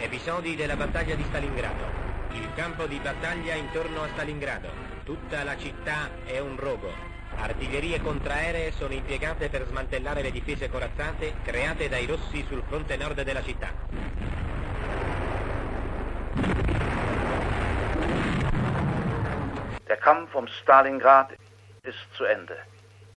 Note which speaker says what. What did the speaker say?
Speaker 1: Episodi della battaglia di Stalingrado. Il campo di battaglia intorno a Stalingrado. Tutta la città è un rogo. Artiglierie contraeree sono impiegate per smantellare le difese corazzate create dai rossi sul fronte nord della città.
Speaker 2: Der Kampf um Stalingrad ist zu Ende.